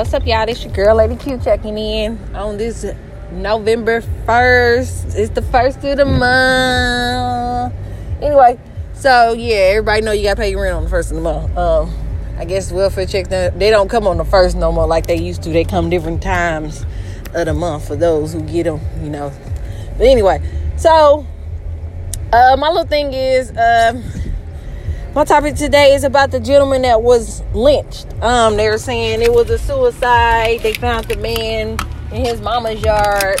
What's up, y'all? This your girl, Lady Q, checking in on this November 1st. It's the first of the month. Anyway, so yeah, everybody know you gotta pay your rent on the first of the month. Um, I guess welfare checks, they don't come on the first no more like they used to. They come different times of the month for those who get them, you know. But anyway, so uh, my little thing is, um, my topic today is about the gentleman that was lynched. Um, they were saying it was a suicide. They found the man in his mama's yard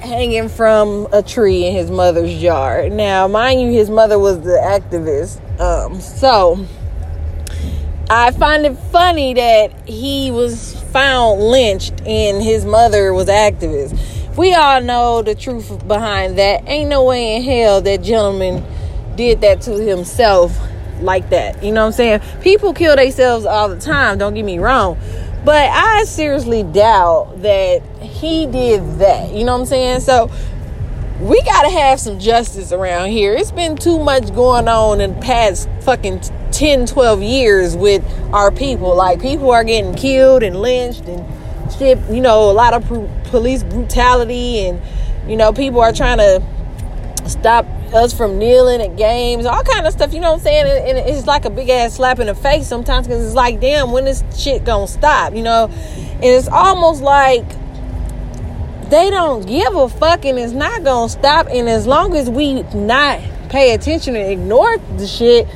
hanging from a tree in his mother's yard. Now, mind you, his mother was the activist. Um, so I find it funny that he was found lynched and his mother was activist. We all know the truth behind that. Ain't no way in hell that gentleman did that to himself like that. You know what I'm saying? People kill themselves all the time, don't get me wrong. But I seriously doubt that he did that. You know what I'm saying? So we gotta have some justice around here. It's been too much going on in the past fucking 10, 12 years with our people. Like people are getting killed and lynched and shit, you know, a lot of police brutality and you know, people are trying to stop us from kneeling at games, all kind of stuff. You know what I'm saying? And it's like a big ass slap in the face sometimes because it's like, damn, when is shit gonna stop? You know? And it's almost like they don't give a fuck, and it's not gonna stop. And as long as we not pay attention and ignore the shit,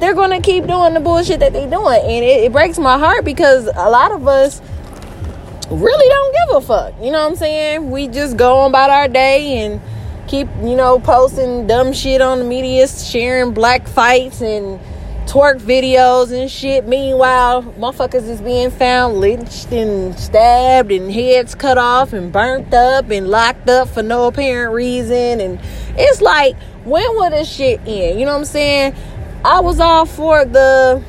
they're gonna keep doing the bullshit that they doing, and it, it breaks my heart because a lot of us really don't give a fuck. You know what I'm saying? We just go on about our day and keep, you know, posting dumb shit on the media, sharing black fights and twerk videos and shit. Meanwhile, motherfuckers is being found lynched and stabbed and heads cut off and burnt up and locked up for no apparent reason. And it's like, when will this shit end? You know what I'm saying? I was all for the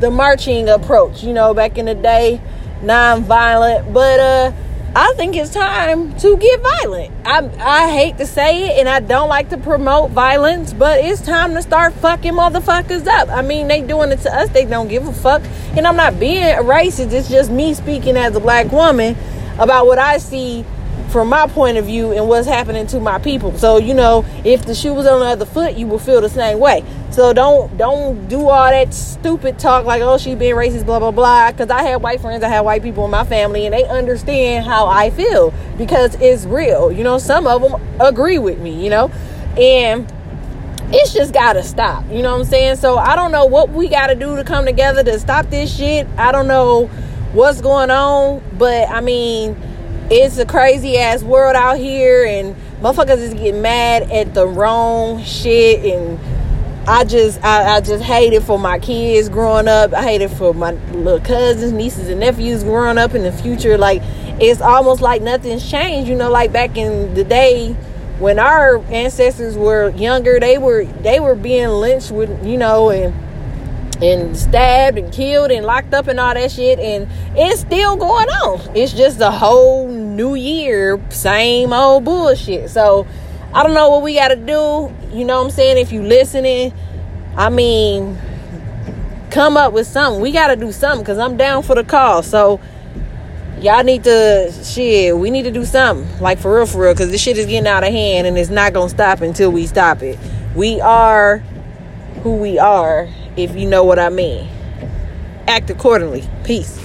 the marching approach, you know, back in the day, non-violent, but uh I think it's time to get violent. I I hate to say it and I don't like to promote violence, but it's time to start fucking motherfuckers up. I mean, they doing it to us, they don't give a fuck. And I'm not being racist, it's just me speaking as a black woman about what I see from my point of view and what's happening to my people. So, you know, if the shoe was on the other foot, you will feel the same way. So don't don't do all that stupid talk like oh she being racist blah blah blah. Because I have white friends I have white people in my family and they understand how I feel because it's real. You know some of them agree with me you know? And it's just gotta stop. You know what I'm saying? So I don't know what we gotta do to come together to stop this shit. I don't know what's going on but I mean it's a crazy ass world out here and motherfuckers is getting mad at the wrong shit and I just I, I just hate it for my kids growing up. I hate it for my little cousins, nieces, and nephews growing up in the future. Like it's almost like nothing's changed. You know, like back in the day when our ancestors were younger, they were they were being lynched with you know and and stabbed and killed and locked up and all that shit and it's still going on. It's just a whole new year, same old bullshit. So I don't know what we got to do. You know what I'm saying? If you listening, I mean, come up with something. We got to do something because I'm down for the call. So y'all need to shit. We need to do something like for real, for real, because this shit is getting out of hand and it's not gonna stop until we stop it. We are who we are, if you know what I mean. Act accordingly. Peace.